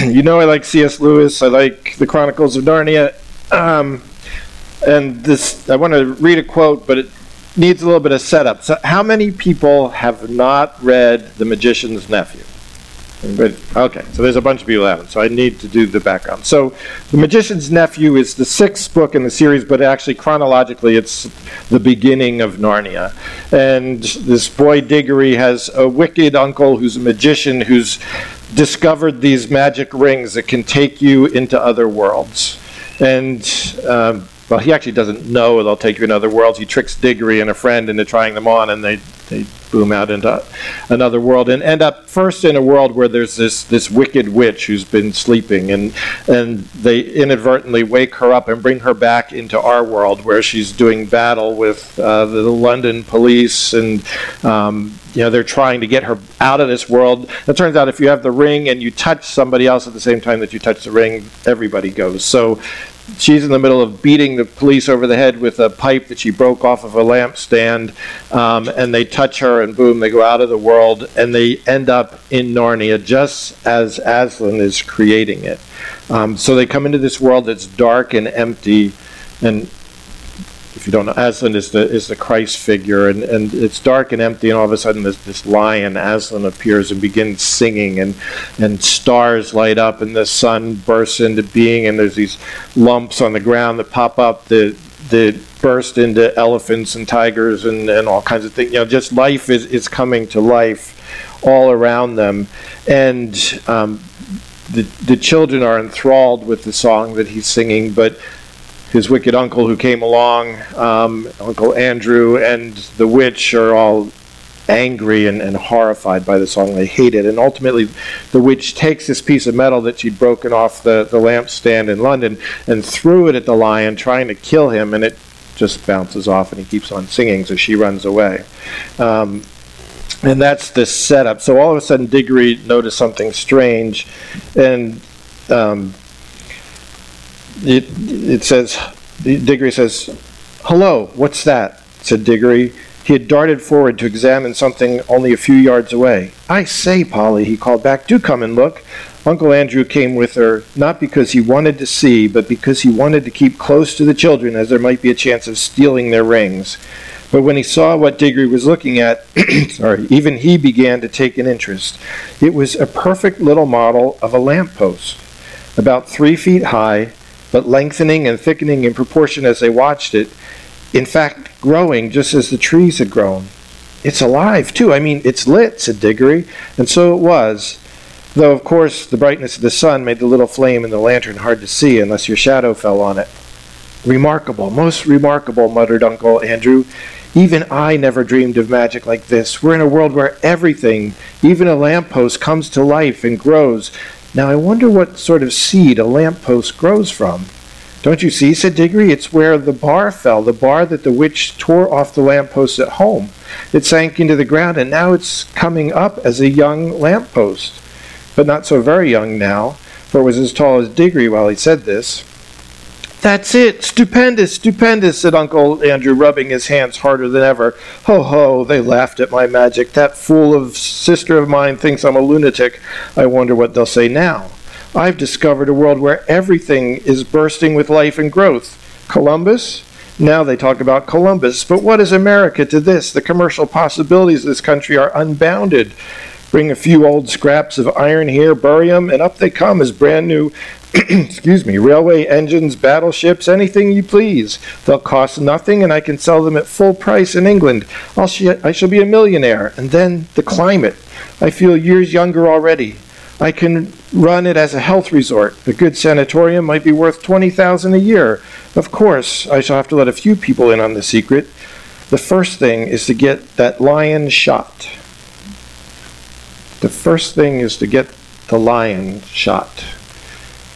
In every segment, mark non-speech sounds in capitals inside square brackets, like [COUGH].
[CLEARS THROAT] you know I like C.S. Lewis. I like the Chronicles of Narnia. Um, and this, I want to read a quote, but it needs a little bit of setup. So, how many people have not read The Magician's Nephew? Okay, so there's a bunch of people who haven't, so I need to do the background. So, The Magician's Nephew is the sixth book in the series, but actually, chronologically, it's the beginning of Narnia. And this boy Diggory has a wicked uncle who's a magician who's discovered these magic rings that can take you into other worlds. And um, well, he actually doesn't know they'll take you in other worlds. He tricks Diggory and a friend into trying them on, and they, they boom out into another world and end up first in a world where there's this, this wicked witch who's been sleeping, and, and they inadvertently wake her up and bring her back into our world where she's doing battle with uh, the London police, and um, you know they're trying to get her out of this world. It turns out if you have the ring and you touch somebody else at the same time that you touch the ring, everybody goes. So she's in the middle of beating the police over the head with a pipe that she broke off of a lampstand, um, and they touch her, and boom, they go out of the world, and they end up in Narnia just as Aslan is creating it. Um, so they come into this world that's dark and empty, and if you don't know, Aslan is the is the Christ figure, and, and it's dark and empty, and all of a sudden this, this lion Aslan appears and begins singing, and and stars light up, and the sun bursts into being, and there's these lumps on the ground that pop up that burst into elephants and tigers and, and all kinds of things. You know, just life is, is coming to life all around them, and um, the the children are enthralled with the song that he's singing, but his wicked uncle who came along, um, Uncle Andrew, and the witch are all angry and, and horrified by the song. They hate it. And ultimately, the witch takes this piece of metal that she'd broken off the, the lampstand in London and threw it at the lion, trying to kill him, and it just bounces off and he keeps on singing, so she runs away. Um, and that's the setup. So all of a sudden, Diggory noticed something strange, and um, it, it says, Diggory says, Hello, what's that? said Diggory. He had darted forward to examine something only a few yards away. I say, Polly, he called back, do come and look. Uncle Andrew came with her, not because he wanted to see, but because he wanted to keep close to the children, as there might be a chance of stealing their rings. But when he saw what Diggory was looking at, [CLEARS THROAT] sorry, even he began to take an interest. It was a perfect little model of a lamp post, about three feet high, but lengthening and thickening in proportion as they watched it. In fact, growing just as the trees had grown. It's alive, too. I mean, it's lit, said Diggory. And so it was, though, of course, the brightness of the sun made the little flame in the lantern hard to see unless your shadow fell on it. Remarkable, most remarkable, muttered Uncle Andrew. Even I never dreamed of magic like this. We're in a world where everything, even a lamppost, comes to life and grows. Now I wonder what sort of seed a lamppost grows from. Don't you see, said Diggory, it's where the bar fell, the bar that the witch tore off the lamppost at home. It sank into the ground, and now it's coming up as a young lamppost. But not so very young now, for it was as tall as Diggory while he said this. That's it! Stupendous! Stupendous! said Uncle Andrew, rubbing his hands harder than ever. Ho ho! They laughed at my magic. That fool of sister of mine thinks I'm a lunatic. I wonder what they'll say now. I've discovered a world where everything is bursting with life and growth. Columbus? Now they talk about Columbus, but what is America to this? The commercial possibilities of this country are unbounded. Bring a few old scraps of iron here, bury 'em, and up they come as brand new [CLEARS THROAT] excuse me, railway engines, battleships, anything you please. They'll cost nothing, and I can sell them at full price in England. I'll sh- I shall be a millionaire. And then the climate. I feel years younger already. I can run it as a health resort. A good sanatorium might be worth 20,000 a year. Of course, I shall have to let a few people in on the secret. The first thing is to get that lion shot. The first thing is to get the lion shot.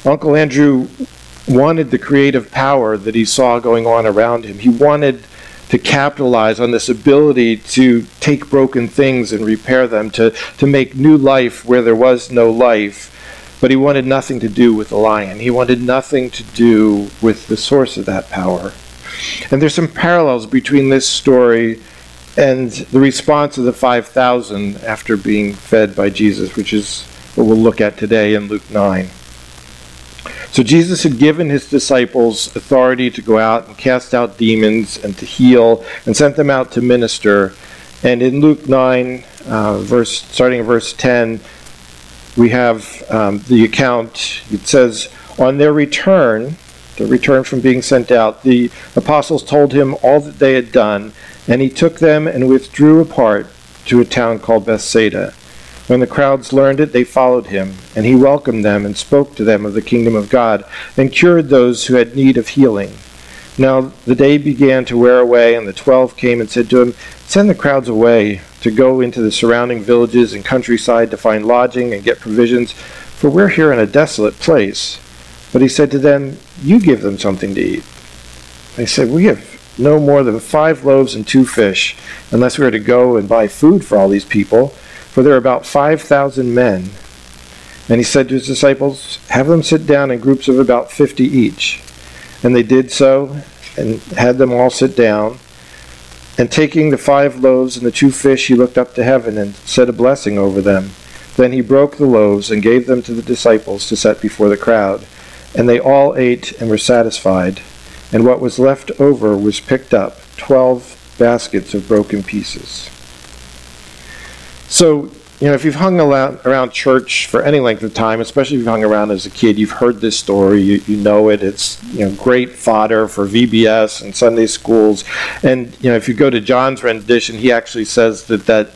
Uncle Andrew wanted the creative power that he saw going on around him. He wanted to capitalize on this ability to take broken things and repair them, to, to make new life where there was no life. But he wanted nothing to do with the lion. He wanted nothing to do with the source of that power. And there's some parallels between this story and the response of the 5,000 after being fed by Jesus, which is what we'll look at today in Luke 9. So Jesus had given his disciples authority to go out and cast out demons and to heal and sent them out to minister. And in Luke 9, uh, verse starting in verse 10, we have um, the account. It says, On their return, the return from being sent out, the apostles told him all that they had done, and he took them and withdrew apart to a town called Bethsaida. When the crowds learned it, they followed him, and he welcomed them and spoke to them of the kingdom of God, and cured those who had need of healing. Now the day began to wear away, and the twelve came and said to him, Send the crowds away to go into the surrounding villages and countryside to find lodging and get provisions, for we're here in a desolate place. But he said to them, You give them something to eat. They said, We have no more than five loaves and two fish, unless we are to go and buy food for all these people for there are about 5,000 men. And he said to his disciples, Have them sit down in groups of about 50 each. And they did so, and had them all sit down. And taking the five loaves and the two fish, he looked up to heaven and said a blessing over them. Then he broke the loaves and gave them to the disciples to set before the crowd. And they all ate and were satisfied. And what was left over was picked up, twelve baskets of broken pieces. So, you know, if you've hung around, around church for any length of time, especially if you've hung around as a kid, you've heard this story, you, you know it. It's, you know, great fodder for VBS and Sunday schools. And, you know, if you go to John's rendition, he actually says that that,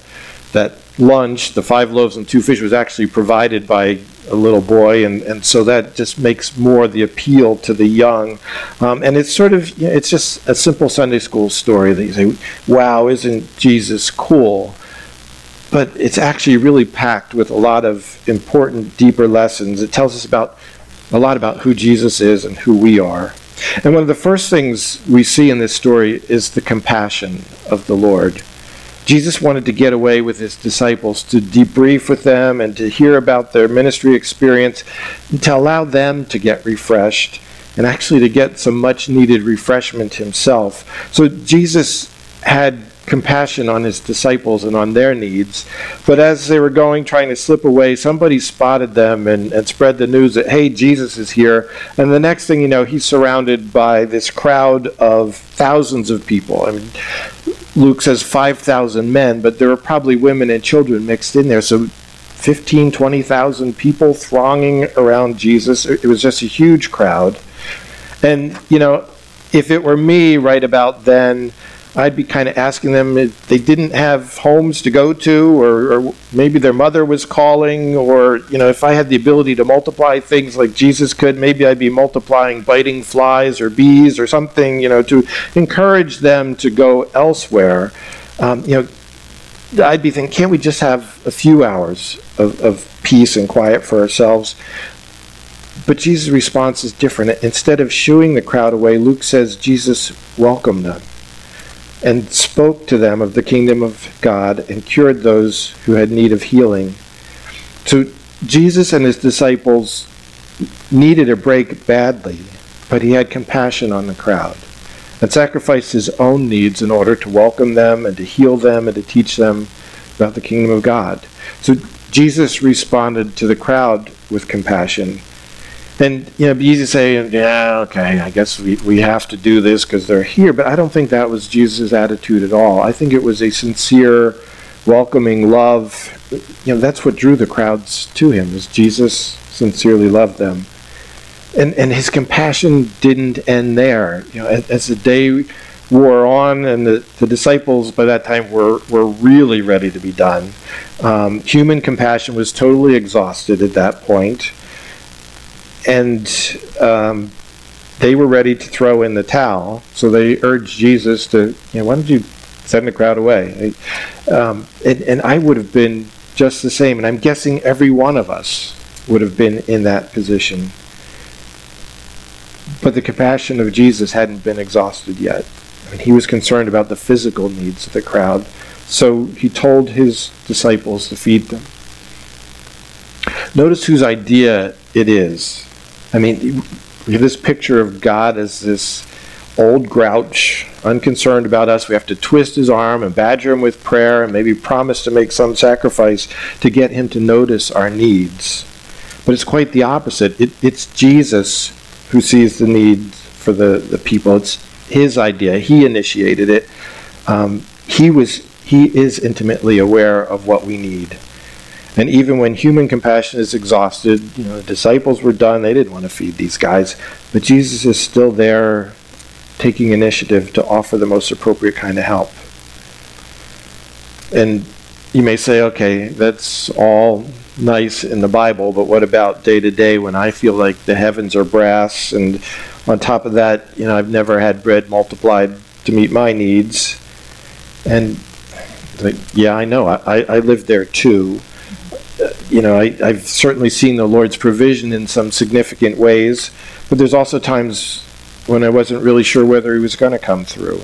that lunch, the five loaves and two fish, was actually provided by a little boy, and, and so that just makes more the appeal to the young. Um, and it's sort of, you know, it's just a simple Sunday school story that you say, wow, isn't Jesus cool? But it's actually really packed with a lot of important, deeper lessons. It tells us about a lot about who Jesus is and who we are. And one of the first things we see in this story is the compassion of the Lord. Jesus wanted to get away with his disciples, to debrief with them and to hear about their ministry experience, and to allow them to get refreshed and actually to get some much needed refreshment himself. So Jesus had compassion on his disciples and on their needs. But as they were going, trying to slip away, somebody spotted them and, and spread the news that, hey, Jesus is here. And the next thing you know, he's surrounded by this crowd of thousands of people. I mean, Luke says 5,000 men, but there were probably women and children mixed in there. So 15, 20,000 people thronging around Jesus. It was just a huge crowd. And, you know, if it were me right about then, I'd be kind of asking them if they didn't have homes to go to, or, or, maybe their mother was calling, or you know, if I had the ability to multiply things like Jesus could, maybe I'd be multiplying biting flies or bees or something, you know, to encourage them to go elsewhere. Um, you know, I'd be thinking, can't we just have a few hours of, of peace and quiet for ourselves? But Jesus' response is different. Instead of shooing the crowd away, Luke says Jesus welcomed them and spoke to them of the kingdom of God and cured those who had need of healing. So Jesus and his disciples needed a break badly, but he had compassion on the crowd and sacrificed his own needs in order to welcome them and to heal them and to teach them about the kingdom of God. So Jesus responded to the crowd with compassion and you know, be easy to say, yeah, okay, I guess we, we have to do this because they're here. But I don't think that was Jesus' attitude at all. I think it was a sincere, welcoming love. You know, that's what drew the crowds to him, is Jesus sincerely loved them. And, and his compassion didn't end there. You know, as, as the day wore on and the, the disciples by that time were, were really ready to be done, um, human compassion was totally exhausted at that point and um, they were ready to throw in the towel. So they urged Jesus to, you know, why don't you send the crowd away? Um, and, and I would have been just the same. And I'm guessing every one of us would have been in that position. But the compassion of Jesus hadn't been exhausted yet. I mean, he was concerned about the physical needs of the crowd. So he told his disciples to feed them. Notice whose idea it is I mean, this picture of God as this old grouch, unconcerned about us. We have to twist his arm and badger him with prayer and maybe promise to make some sacrifice to get him to notice our needs. But it's quite the opposite. It, it's Jesus who sees the need for the, the people. It's his idea. He initiated it. Um, he was he is intimately aware of what we need. And even when human compassion is exhausted, you know, the disciples were done, they didn't want to feed these guys, but Jesus is still there taking initiative to offer the most appropriate kind of help. And you may say, okay, that's all nice in the Bible, but what about day to day when I feel like the heavens are brass and on top of that, you know, I've never had bread multiplied to meet my needs. And like, yeah, I know. I, I lived there too. You know, I, I've certainly seen the Lord's provision in some significant ways, but there's also times when I wasn't really sure whether He was going to come through.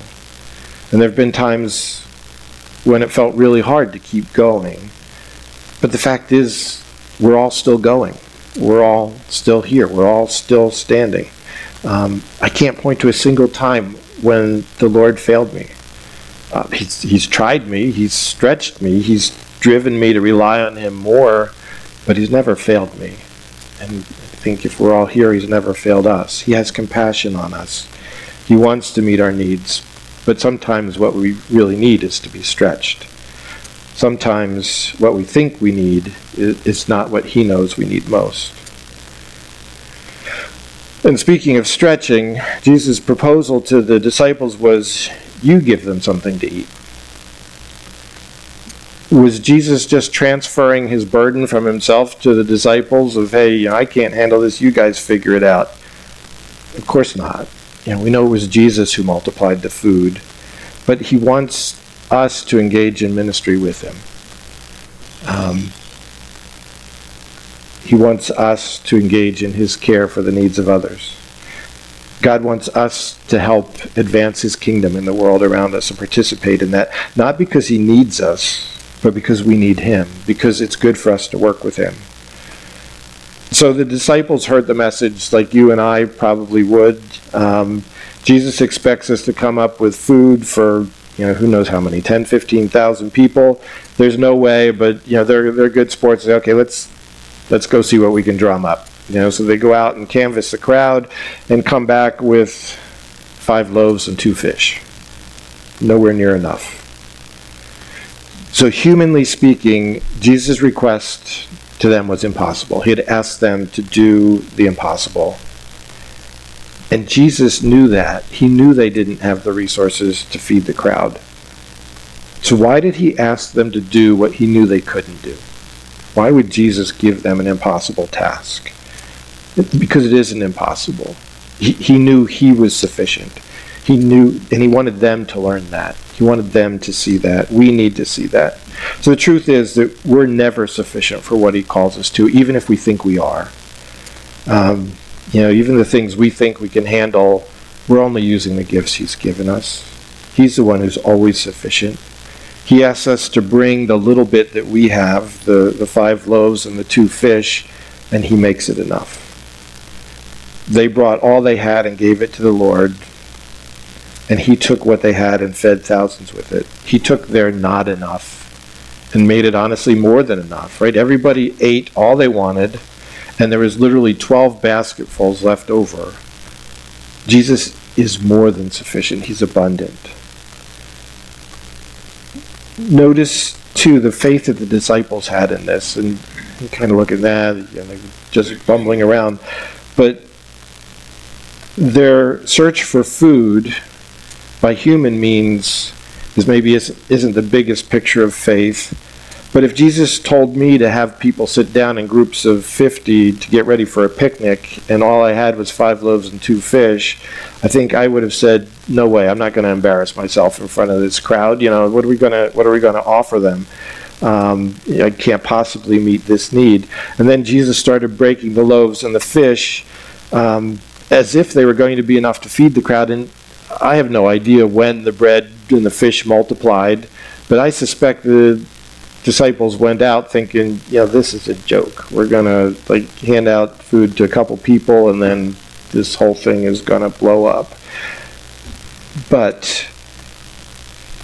And there have been times when it felt really hard to keep going. But the fact is, we're all still going. We're all still here. We're all still standing. Um, I can't point to a single time when the Lord failed me. Uh, he's, he's tried me, he's stretched me, he's driven me to rely on him more, but he's never failed me. And I think if we're all here, he's never failed us. He has compassion on us. He wants to meet our needs, but sometimes what we really need is to be stretched. Sometimes what we think we need is not what he knows we need most. And speaking of stretching, Jesus' proposal to the disciples was you give them something to eat. Was Jesus just transferring his burden from himself to the disciples of, hey, I can't handle this, you guys figure it out? Of course not. You know, we know it was Jesus who multiplied the food, but he wants us to engage in ministry with him. Um, he wants us to engage in his care for the needs of others. God wants us to help advance his kingdom in the world around us and participate in that, not because he needs us, but because we need him, because it's good for us to work with him. So the disciples heard the message like you and I probably would. Um, Jesus expects us to come up with food for you know who knows how many 10 15,000 people there's no way but you know they're they're good sports okay let's let's go see what we can drum up you know, so they go out and canvass the crowd and come back with five loaves and two fish. Nowhere near enough. So, humanly speaking, Jesus' request to them was impossible. He had asked them to do the impossible. And Jesus knew that. He knew they didn't have the resources to feed the crowd. So, why did he ask them to do what he knew they couldn't do? Why would Jesus give them an impossible task? because it isn't impossible. He, he knew he was sufficient. He knew, and he wanted them to learn that. He wanted them to see that. We need to see that. So the truth is that we're never sufficient for what he calls us to, even if we think we are. Um, you know, even the things we think we can handle, we're only using the gifts he's given us. He's the one who's always sufficient. He asks us to bring the little bit that we have, the, the five loaves and the two fish, and he makes it enough they brought all they had and gave it to the Lord, and He took what they had and fed thousands with it. He took their not enough and made it honestly more than enough, right? Everybody ate all they wanted, and there was literally 12 basketfuls left over. Jesus is more than sufficient, He's abundant. Notice, too, the faith that the disciples had in this, and kind of look at that, just bumbling around. But their search for food by human means is maybe isn't the biggest picture of faith. But if Jesus told me to have people sit down in groups of 50 to get ready for a picnic, and all I had was five loaves and two fish, I think I would have said, "No way! I'm not going to embarrass myself in front of this crowd. You know, what are we going to what are we going to offer them? Um, I can't possibly meet this need." And then Jesus started breaking the loaves and the fish. Um, as if they were going to be enough to feed the crowd. And I have no idea when the bread and the fish multiplied, but I suspect the disciples went out thinking, you know, this is a joke. We're going to like hand out food to a couple people and then this whole thing is going to blow up. But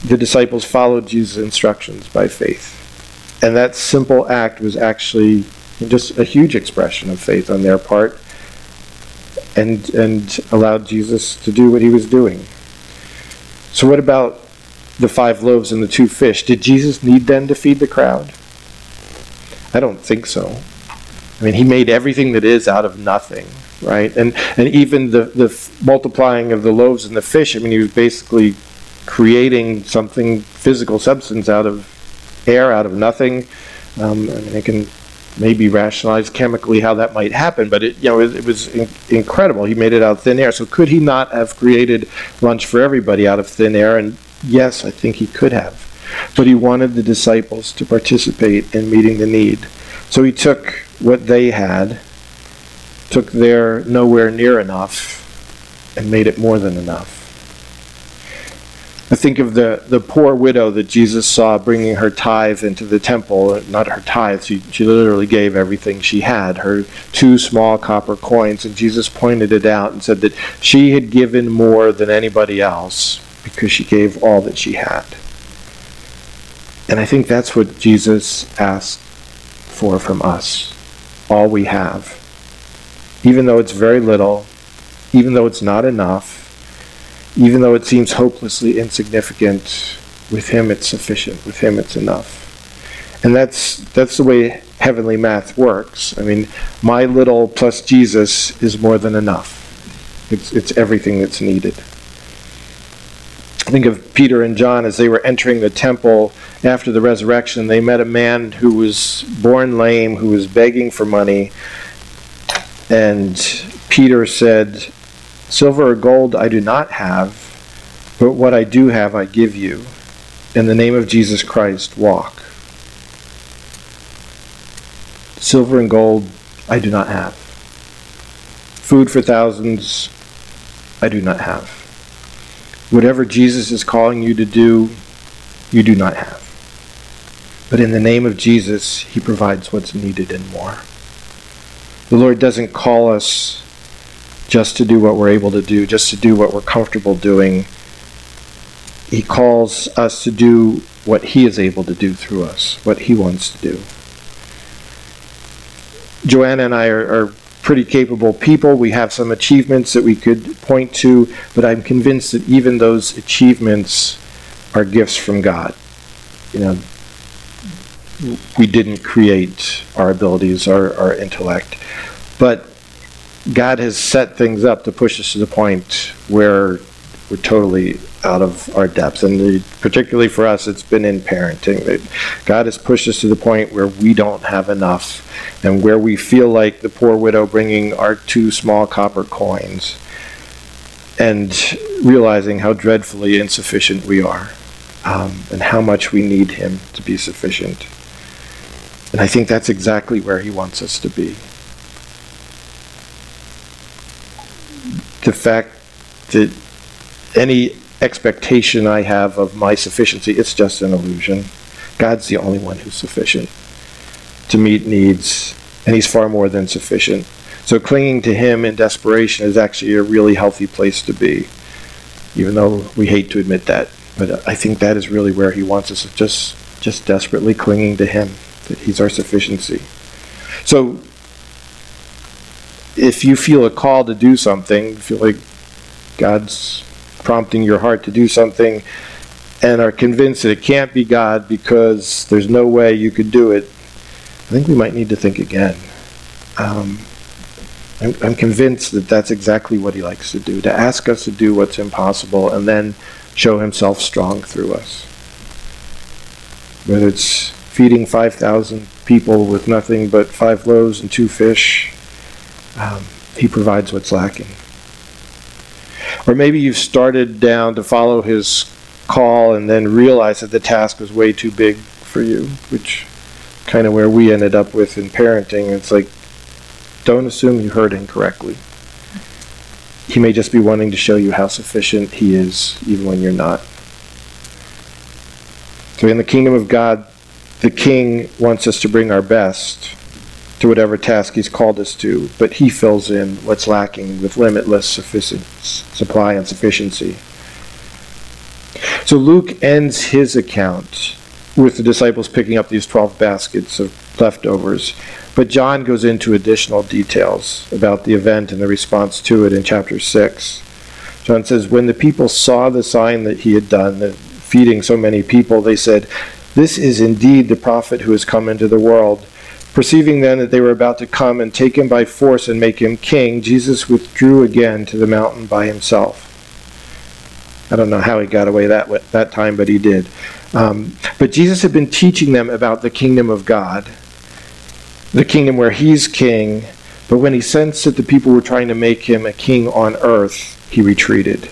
the disciples followed Jesus' instructions by faith. And that simple act was actually just a huge expression of faith on their part and, and allowed Jesus to do what he was doing. So, what about the five loaves and the two fish? Did Jesus need then to feed the crowd? I don't think so. I mean, he made everything that is out of nothing, right? And and even the the multiplying of the loaves and the fish. I mean, he was basically creating something physical substance out of air, out of nothing. Um, I mean, it can maybe rationalize chemically how that might happen, but it you know it, it was in- incredible. He made it out of thin air. So could he not have created lunch for everybody out of thin air? And yes, I think he could have. But he wanted the disciples to participate in meeting the need. So he took what they had, took their nowhere near enough, and made it more than enough. I think of the, the poor widow that Jesus saw bringing her tithe into the temple. Not her tithe, she, she literally gave everything she had, her two small copper coins. And Jesus pointed it out and said that she had given more than anybody else because she gave all that she had. And I think that's what Jesus asked for from us all we have. Even though it's very little, even though it's not enough, even though it seems hopelessly insignificant, with Him it's sufficient. With Him it's enough. And that's that's the way heavenly math works. I mean, my little plus Jesus is more than enough. It's it's everything that's needed. Think of Peter and John as they were entering the temple after the resurrection. They met a man who was born lame, who was begging for money. And Peter said, Silver or gold I do not have, but what I do have I give you. In the name of Jesus Christ, walk. Silver and gold I do not have. Food for thousands I do not have. Whatever Jesus is calling you to do, you do not have. But in the name of Jesus, He provides what's needed and more. The Lord doesn't call us just to do what we're able to do, just to do what we're comfortable doing. He calls us to do what He is able to do through us, what He wants to do. Joanna and I are, are pretty capable people. We have some achievements that we could point to, but I'm convinced that even those achievements are gifts from God. You know, we didn't create our abilities, our, our intellect, but God has set things up to push us to the point where we're totally out of our depth. And particularly for us, it's been in parenting God has pushed us to the point where we don't have enough and where we feel like the poor widow bringing our two small copper coins and realizing how dreadfully insufficient we are um, and how much we need Him to be sufficient. And I think that's exactly where He wants us to be. The fact that any expectation I have of my sufficiency, it's just an illusion. God's the only one who's sufficient to meet needs, and He's far more than sufficient. So clinging to Him in desperation is actually a really healthy place to be, even though we hate to admit that. But I think that is really where He wants us, just just desperately clinging to Him, that He's our sufficiency. So if you feel a call to do something, feel like God's prompting your heart to do something and are convinced that it can't be God because there's no way you could do it, I think we might need to think again. Um, I'm, I'm convinced that that's exactly what he likes to do to ask us to do what's impossible and then show himself strong through us. Whether it's feeding 5,000 people with nothing but five loaves and two fish, um, he provides what's lacking. Or maybe you've started down to follow his call and then realized that the task was way too big for you, which kind of where we ended up with in parenting. It's like, don't assume you heard incorrectly. He may just be wanting to show you how sufficient he is, even when you're not. So in the kingdom of God, the king wants us to bring our best to whatever task he's called us to, but he fills in what's lacking with limitless supply and sufficiency. So Luke ends his account with the disciples picking up these 12 baskets of leftovers. But John goes into additional details about the event and the response to it in chapter 6. John says, When the people saw the sign that he had done, the feeding so many people, they said, This is indeed the prophet who has come into the world. Perceiving then that they were about to come and take him by force and make him king, Jesus withdrew again to the mountain by himself. I don't know how he got away that that time, but he did. Um, but Jesus had been teaching them about the kingdom of God, the kingdom where he's king. But when he sensed that the people were trying to make him a king on earth, he retreated.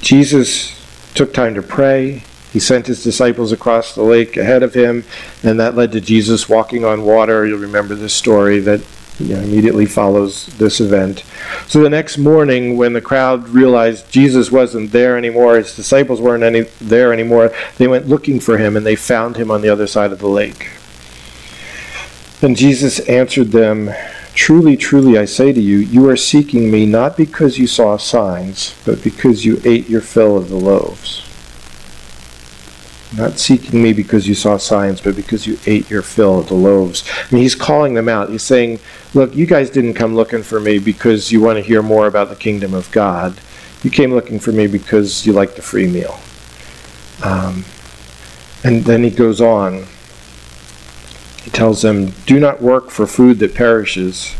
Jesus took time to pray. He sent his disciples across the lake ahead of him, and that led to Jesus walking on water. You'll remember this story that you know, immediately follows this event. So the next morning, when the crowd realized Jesus wasn't there anymore, his disciples weren't any, there anymore, they went looking for him and they found him on the other side of the lake. And Jesus answered them, Truly, truly, I say to you, you are seeking me not because you saw signs, but because you ate your fill of the loaves. Not seeking me because you saw signs, but because you ate your fill of the loaves. Mean, he's calling them out. He's saying, Look, you guys didn't come looking for me because you want to hear more about the kingdom of God. You came looking for me because you like the free meal. Um, and then he goes on. He tells them, Do not work for food that perishes,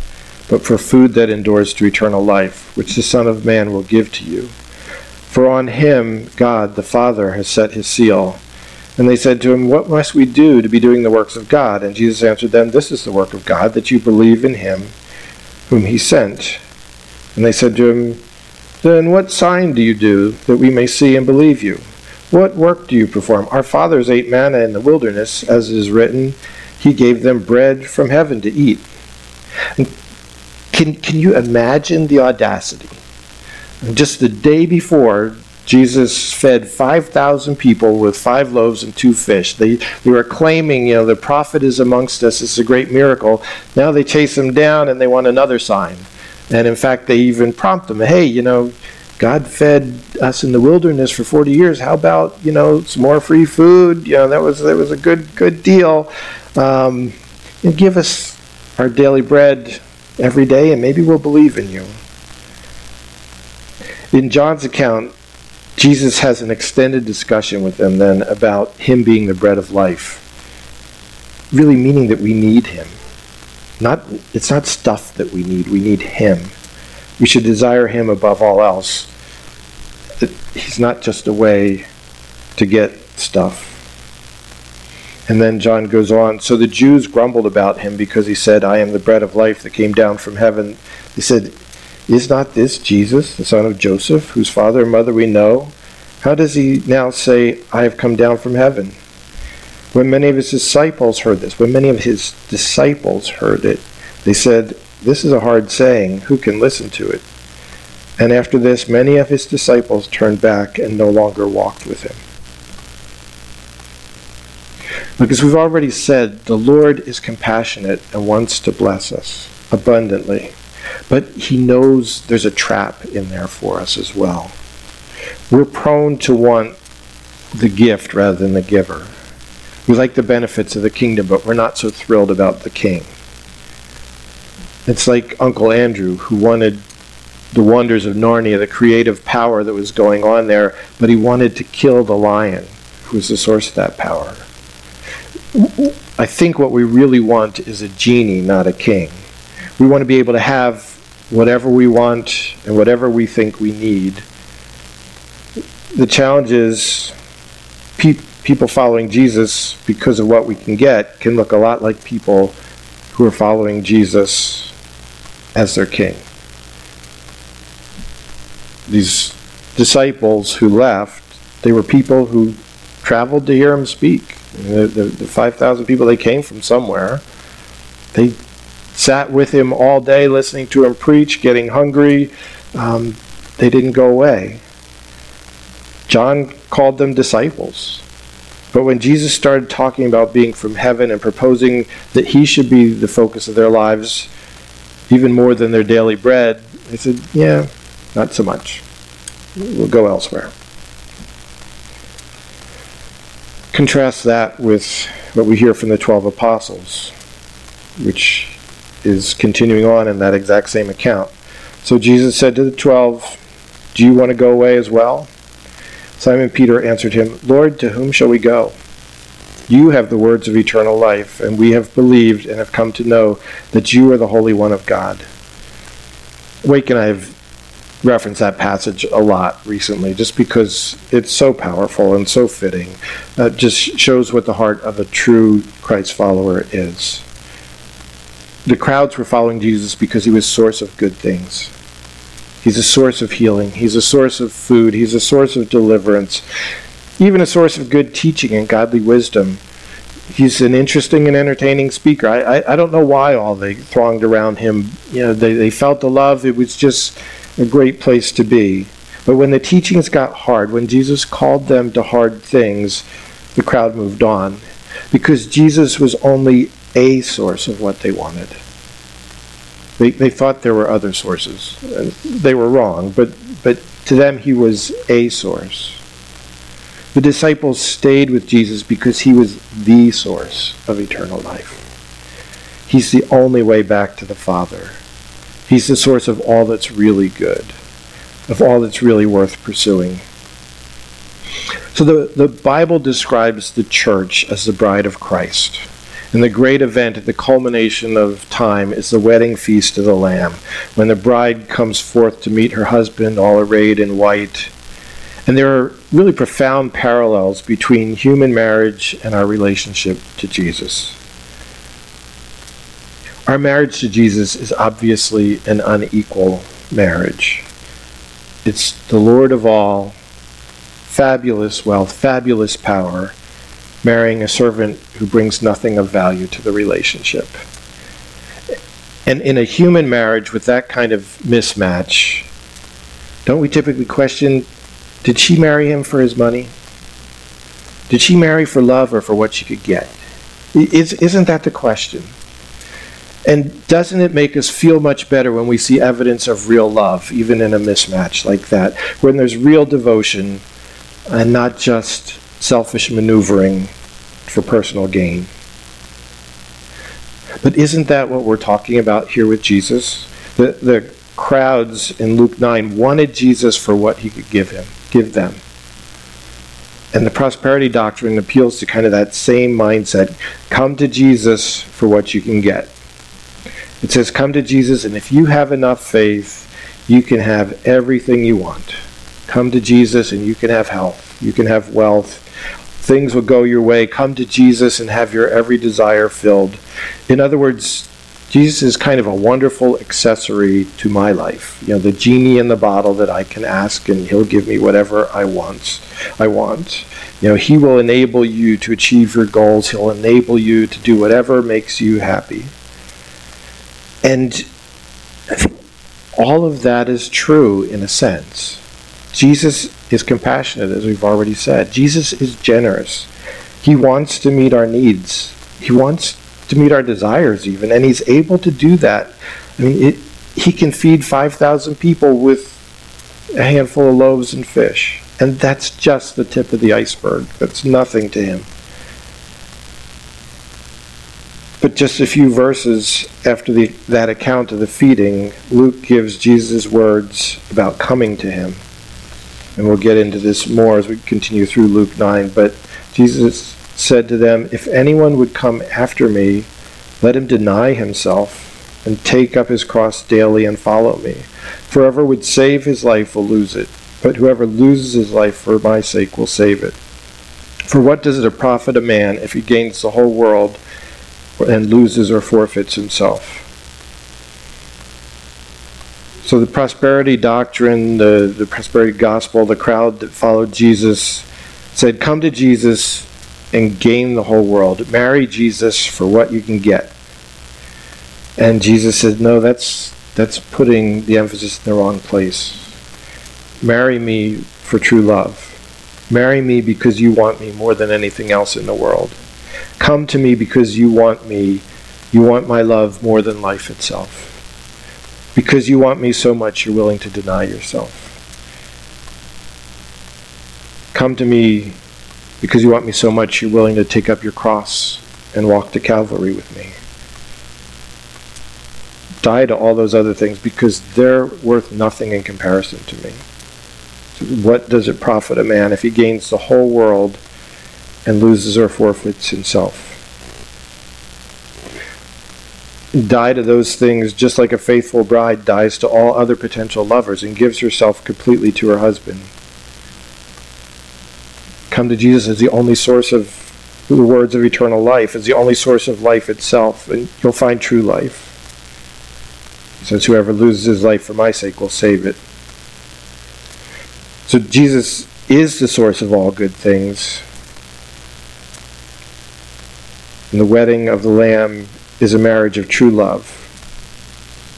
but for food that endures to eternal life, which the Son of Man will give to you. For on him God the Father has set his seal. And they said to him, What must we do to be doing the works of God? And Jesus answered them, This is the work of God, that you believe in him whom he sent. And they said to him, Then what sign do you do that we may see and believe you? What work do you perform? Our fathers ate manna in the wilderness, as it is written, He gave them bread from heaven to eat. And can, can you imagine the audacity? Just the day before, Jesus fed 5,000 people with five loaves and two fish. They, they were claiming, you know, the prophet is amongst us. It's a great miracle. Now they chase him down and they want another sign. And in fact, they even prompt him, hey, you know, God fed us in the wilderness for 40 years. How about, you know, some more free food? You know, that was, that was a good, good deal. Um, and give us our daily bread every day and maybe we'll believe in you. In John's account, Jesus has an extended discussion with them then about him being the bread of life, really meaning that we need him. Not, it's not stuff that we need, we need him. We should desire him above all else. He's not just a way to get stuff. And then John goes on So the Jews grumbled about him because he said, I am the bread of life that came down from heaven. They said, is not this Jesus, the son of Joseph, whose father and mother we know? How does he now say, I have come down from heaven? When many of his disciples heard this, when many of his disciples heard it, they said, This is a hard saying. Who can listen to it? And after this, many of his disciples turned back and no longer walked with him. Because we've already said, the Lord is compassionate and wants to bless us abundantly. But he knows there's a trap in there for us as well. We're prone to want the gift rather than the giver. We like the benefits of the kingdom, but we're not so thrilled about the king. It's like Uncle Andrew, who wanted the wonders of Narnia, the creative power that was going on there, but he wanted to kill the lion, who was the source of that power. I think what we really want is a genie, not a king. We want to be able to have whatever we want and whatever we think we need. The challenge is pe- people following Jesus because of what we can get can look a lot like people who are following Jesus as their king. These disciples who left, they were people who traveled to hear him speak. The, the, the 5,000 people, they came from somewhere. They sat with him all day listening to him preach, getting hungry. Um, they didn't go away. John called them disciples. But when Jesus started talking about being from heaven and proposing that he should be the focus of their lives, even more than their daily bread, they said, Yeah, not so much. we'll go elsewhere. Contrast that with what we hear from the 12 apostles, which is continuing on in that exact same account. So Jesus said to the 12, Do you want to go away as well? Simon Peter answered him, Lord, to whom shall we go? You have the words of eternal life, and we have believed and have come to know that you are the Holy One of God. Wake and I have referenced that passage a lot recently just because it's so powerful and so fitting. It just shows what the heart of a true Christ follower is. The crowds were following Jesus because he was source of good things. He's a source of healing. He's a source of food. He's a source of deliverance. Even a source of good teaching and godly wisdom. He's an interesting and entertaining speaker. I, I, I don't know why all they thronged around him. You know, they, they felt the love. It was just a great place to be. But when the teachings got hard, when Jesus called them to hard things, the crowd moved on. Because Jesus was only a source of what they wanted. They, they thought there were other sources. And they were wrong, but, but to them he was a source. The disciples stayed with Jesus because he was the source of eternal life. He's the only way back to the Father. He's the source of all that's really good, of all that's really worth pursuing. So the, the Bible describes the church as the bride of Christ. And the great event at the culmination of time is the wedding feast of the Lamb, when the bride comes forth to meet her husband, all arrayed in white. And there are really profound parallels between human marriage and our relationship to Jesus. Our marriage to Jesus is obviously an unequal marriage. It's the Lord of all, fabulous wealth, fabulous power, marrying a servant who brings nothing of value to the relationship. And in a human marriage with that kind of mismatch, don't we typically question did she marry him for his money? Did she marry for love or for what she could get? Isn't that the question? And doesn't it make us feel much better when we see evidence of real love, even in a mismatch like that, when there's real devotion and not just selfish maneuvering for personal gain. But isn't that what we're talking about here with Jesus? The, the crowds in Luke 9 wanted Jesus for what he could give him, give them. And the prosperity doctrine appeals to kind of that same mindset. Come to Jesus for what you can get. It says, Come to Jesus, and if you have enough faith, you can have everything you want. Come to Jesus, and you can have health, you can have wealth, things will go your way. Come to Jesus and have your every desire filled. In other words, Jesus is kind of a wonderful accessory to my life. You know, the genie in the bottle that I can ask and he'll give me whatever I want. I want. You know, he will enable you to achieve your goals. He'll enable you to do whatever makes you happy. And all of that is true in a sense. Jesus is compassionate, as we've already said. Jesus is generous. He wants to meet our needs. He wants to meet our desires, even, and He's able to do that. I mean, it, He can feed 5,000 people with a handful of loaves and fish. And that's just the tip of the iceberg. That's nothing to Him. But just a few verses after the, that account of the feeding, Luke gives Jesus' words about coming to him. And we'll get into this more as we continue through Luke 9. But Jesus said to them, If anyone would come after me, let him deny himself and take up his cross daily and follow me. For whoever would save his life will lose it, but whoever loses his life for my sake will save it. For what does it profit a man if he gains the whole world and loses or forfeits himself? So the prosperity doctrine, the, the prosperity gospel, the crowd that followed Jesus said, Come to Jesus and gain the whole world. Marry Jesus for what you can get. And Jesus said, No, that's that's putting the emphasis in the wrong place. Marry me for true love. Marry me because you want me more than anything else in the world. Come to me because you want me. You want my love more than life itself. Because you want me so much, you're willing to deny yourself. come to me because you want me so much, you're willing to take up your cross and walk to Calvary with me. Die to all those other things because they're worth nothing in comparison to me. What does it profit a man if he gains the whole world and loses or forfeits himself? Die to those things just like a faithful bride dies to all other potential lovers and gives herself completely to her husband. Come to Jesus as the only source of the words of eternal life, as the only source of life itself, and you'll find true life. Since whoever loses his life for my sake will save it. So Jesus is the source of all good things. And the wedding of the Lamb is a marriage of true love,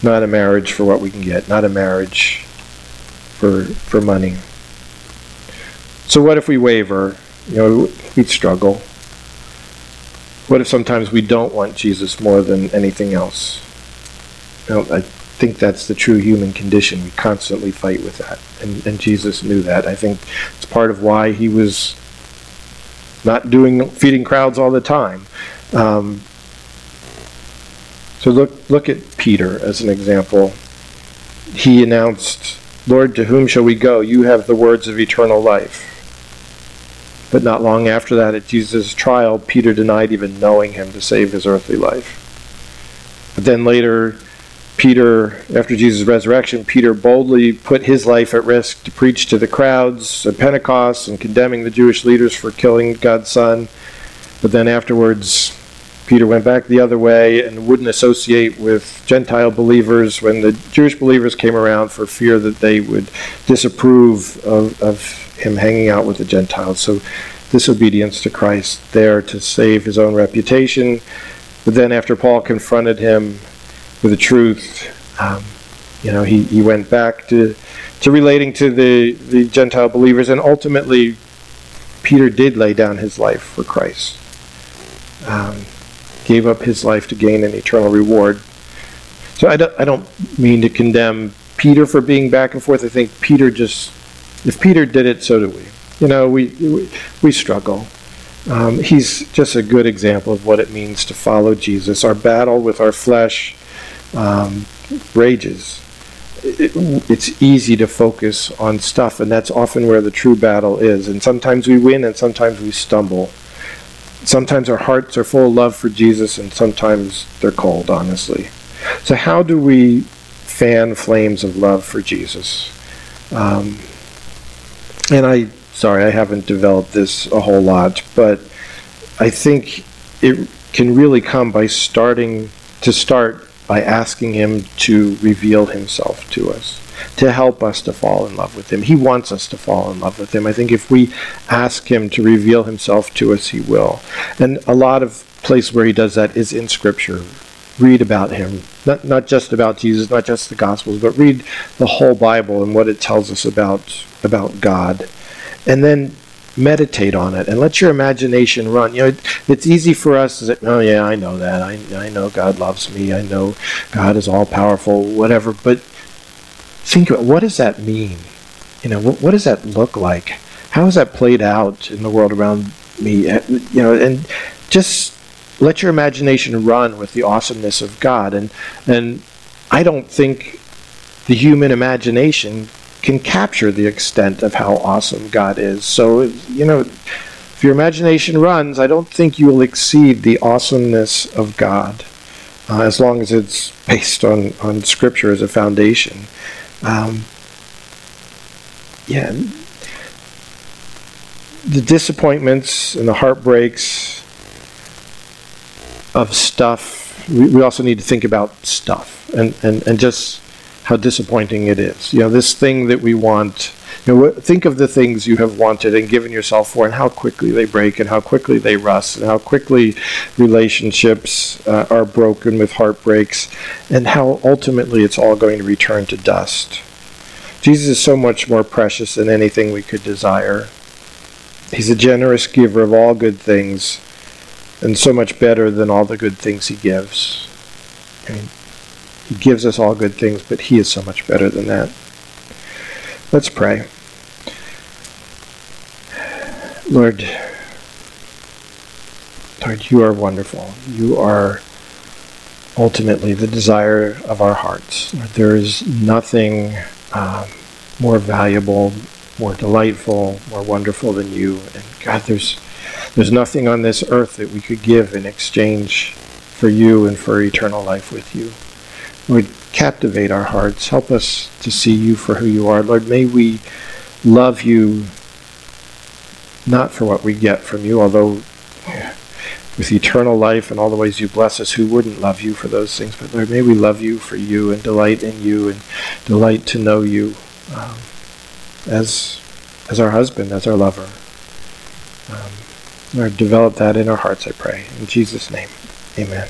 not a marriage for what we can get, not a marriage for, for money. So what if we waver? You know, we'd struggle. What if sometimes we don't want Jesus more than anything else? You know, I think that's the true human condition. We constantly fight with that. And, and Jesus knew that. I think it's part of why he was not doing feeding crowds all the time. Um, so look look at Peter as an example. He announced, "Lord, to whom shall we go? You have the words of eternal life." But not long after that, at Jesus' trial, Peter denied even knowing him to save his earthly life. But then later, Peter, after Jesus' resurrection, Peter boldly put his life at risk to preach to the crowds at Pentecost and condemning the Jewish leaders for killing God's Son. But then afterwards, Peter went back the other way and wouldn't associate with Gentile believers when the Jewish believers came around for fear that they would disapprove of, of him hanging out with the Gentiles. So, disobedience to Christ there to save his own reputation. But then, after Paul confronted him with the truth. Um, you know, he, he went back to, to relating to the, the Gentile believers, and ultimately, Peter did lay down his life for Christ. Um, gave up his life to gain an eternal reward. So I don't, I don't mean to condemn Peter for being back and forth. I think Peter just, if Peter did it, so do we. You know, we, we, we struggle. Um, he's just a good example of what it means to follow Jesus. Our battle with our flesh um, rages. It, it's easy to focus on stuff, and that's often where the true battle is. And sometimes we win, and sometimes we stumble. Sometimes our hearts are full of love for Jesus, and sometimes they're cold, honestly. So, how do we fan flames of love for Jesus? Um, and I, sorry, I haven't developed this a whole lot, but I think it can really come by starting to start by asking Him to reveal Himself to us, to help us to fall in love with Him. He wants us to fall in love with Him. I think if we ask Him to reveal Himself to us, He will. And a lot of place where He does that is in Scripture. Read about Him, not not just about Jesus, not just the Gospels, but read the whole Bible and what it tells us about about God, and then meditate on it and let your imagination run. You know, it's easy for us to say, "Oh yeah, I know that. I I know God loves me. I know God is all powerful, whatever." But think about what does that mean? You know, what, what does that look like? How is that played out in the world around me? Eh, you know, and just let your imagination run with the awesomeness of God. And and I don't think the human imagination can capture the extent of how awesome God is. So, you know, if your imagination runs, I don't think you will exceed the awesomeness of God, uh, as long as it's based on, on Scripture as a foundation. Um, yeah. The disappointments and the heartbreaks of stuff, we, we also need to think about stuff and, and, and just how disappointing it is. You know, this thing that we want, you know, think of the things you have wanted and given yourself for and how quickly they break and how quickly they rust and how quickly relationships uh, are broken with heartbreaks and how ultimately it's all going to return to dust. Jesus is so much more precious than anything we could desire. He's a generous giver of all good things and so much better than all the good things he gives. I mean, he gives us all good things, but He is so much better than that. Let's pray. Lord, Lord, you are wonderful. You are ultimately the desire of our hearts. Lord, there is nothing um, more valuable, more delightful, more wonderful than you. And God, there's there's nothing on this earth that we could give in exchange for you and for eternal life with you. Lord, captivate our hearts. Help us to see you for who you are. Lord, may we love you not for what we get from you, although with eternal life and all the ways you bless us, who wouldn't love you for those things? But Lord, may we love you for you and delight in you and delight to know you um, as as our husband, as our lover. Um, Lord, develop that in our hearts, I pray. In Jesus' name, amen.